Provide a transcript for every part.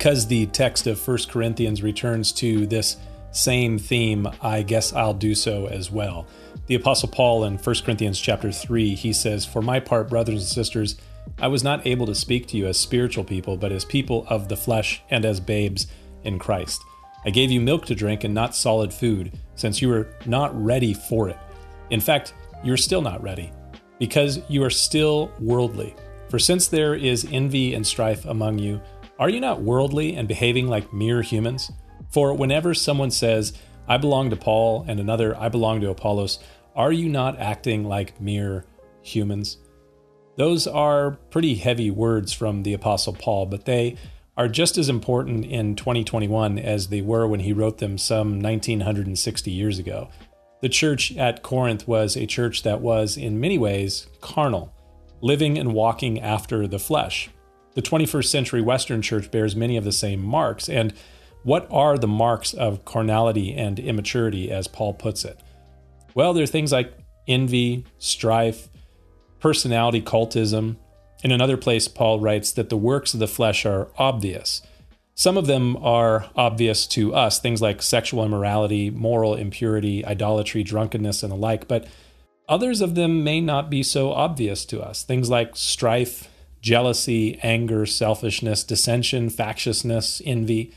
because the text of 1 Corinthians returns to this same theme, I guess I'll do so as well. The apostle Paul in 1 Corinthians chapter 3, he says, "For my part, brothers and sisters, I was not able to speak to you as spiritual people, but as people of the flesh and as babes in Christ. I gave you milk to drink and not solid food, since you were not ready for it. In fact, you're still not ready, because you are still worldly. For since there is envy and strife among you, are you not worldly and behaving like mere humans? For whenever someone says, I belong to Paul, and another, I belong to Apollos, are you not acting like mere humans? Those are pretty heavy words from the Apostle Paul, but they are just as important in 2021 as they were when he wrote them some 1960 years ago. The church at Corinth was a church that was, in many ways, carnal, living and walking after the flesh. The 21st century Western church bears many of the same marks. And what are the marks of carnality and immaturity, as Paul puts it? Well, there are things like envy, strife, personality cultism. In another place, Paul writes that the works of the flesh are obvious. Some of them are obvious to us, things like sexual immorality, moral impurity, idolatry, drunkenness, and the like, but others of them may not be so obvious to us. Things like strife, jealousy, anger, selfishness, dissension, factiousness, envy.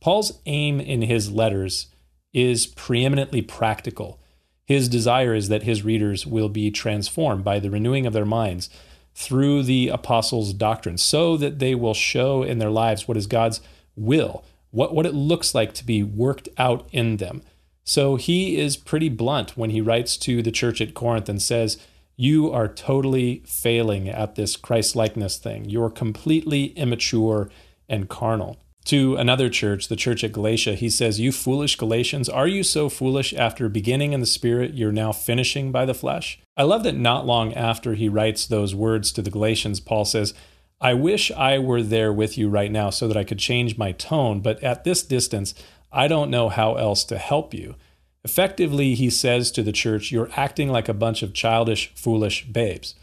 Paul's aim in his letters is preeminently practical. His desire is that his readers will be transformed by the renewing of their minds through the apostles' doctrine, so that they will show in their lives what is God's will, what, what it looks like to be worked out in them. So he is pretty blunt when he writes to the church at Corinth and says, you are totally failing at this Christ likeness thing. You're completely immature and carnal. To another church, the church at Galatia, he says, You foolish Galatians, are you so foolish after beginning in the spirit, you're now finishing by the flesh? I love that not long after he writes those words to the Galatians, Paul says, I wish I were there with you right now so that I could change my tone, but at this distance, I don't know how else to help you. Effectively, he says to the church, You're acting like a bunch of childish, foolish babes.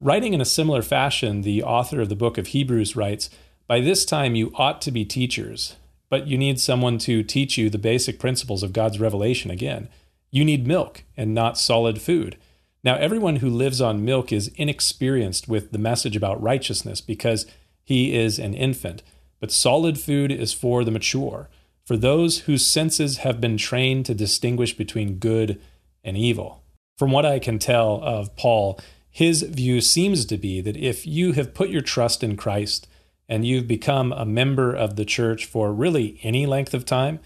Writing in a similar fashion, the author of the book of Hebrews writes, By this time you ought to be teachers, but you need someone to teach you the basic principles of God's revelation again. You need milk and not solid food. Now, everyone who lives on milk is inexperienced with the message about righteousness because he is an infant, but solid food is for the mature for those whose senses have been trained to distinguish between good and evil. From what I can tell of Paul, his view seems to be that if you have put your trust in Christ and you've become a member of the church for really any length of time,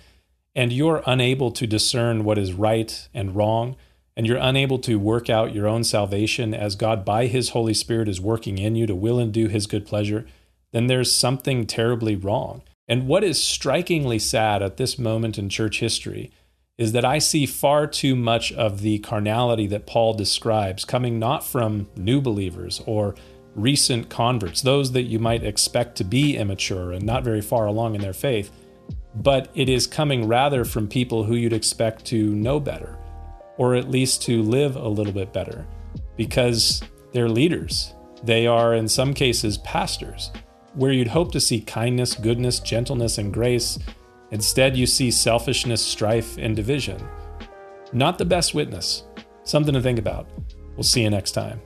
and you're unable to discern what is right and wrong, and you're unable to work out your own salvation as God by His Holy Spirit is working in you to will and do His good pleasure, then there's something terribly wrong. And what is strikingly sad at this moment in church history is that I see far too much of the carnality that Paul describes coming not from new believers or recent converts, those that you might expect to be immature and not very far along in their faith, but it is coming rather from people who you'd expect to know better, or at least to live a little bit better, because they're leaders. They are, in some cases, pastors where you'd hope to see kindness, goodness, gentleness, and grace, instead you see selfishness, strife, and division. Not the best witness. Something to think about. We'll see you next time.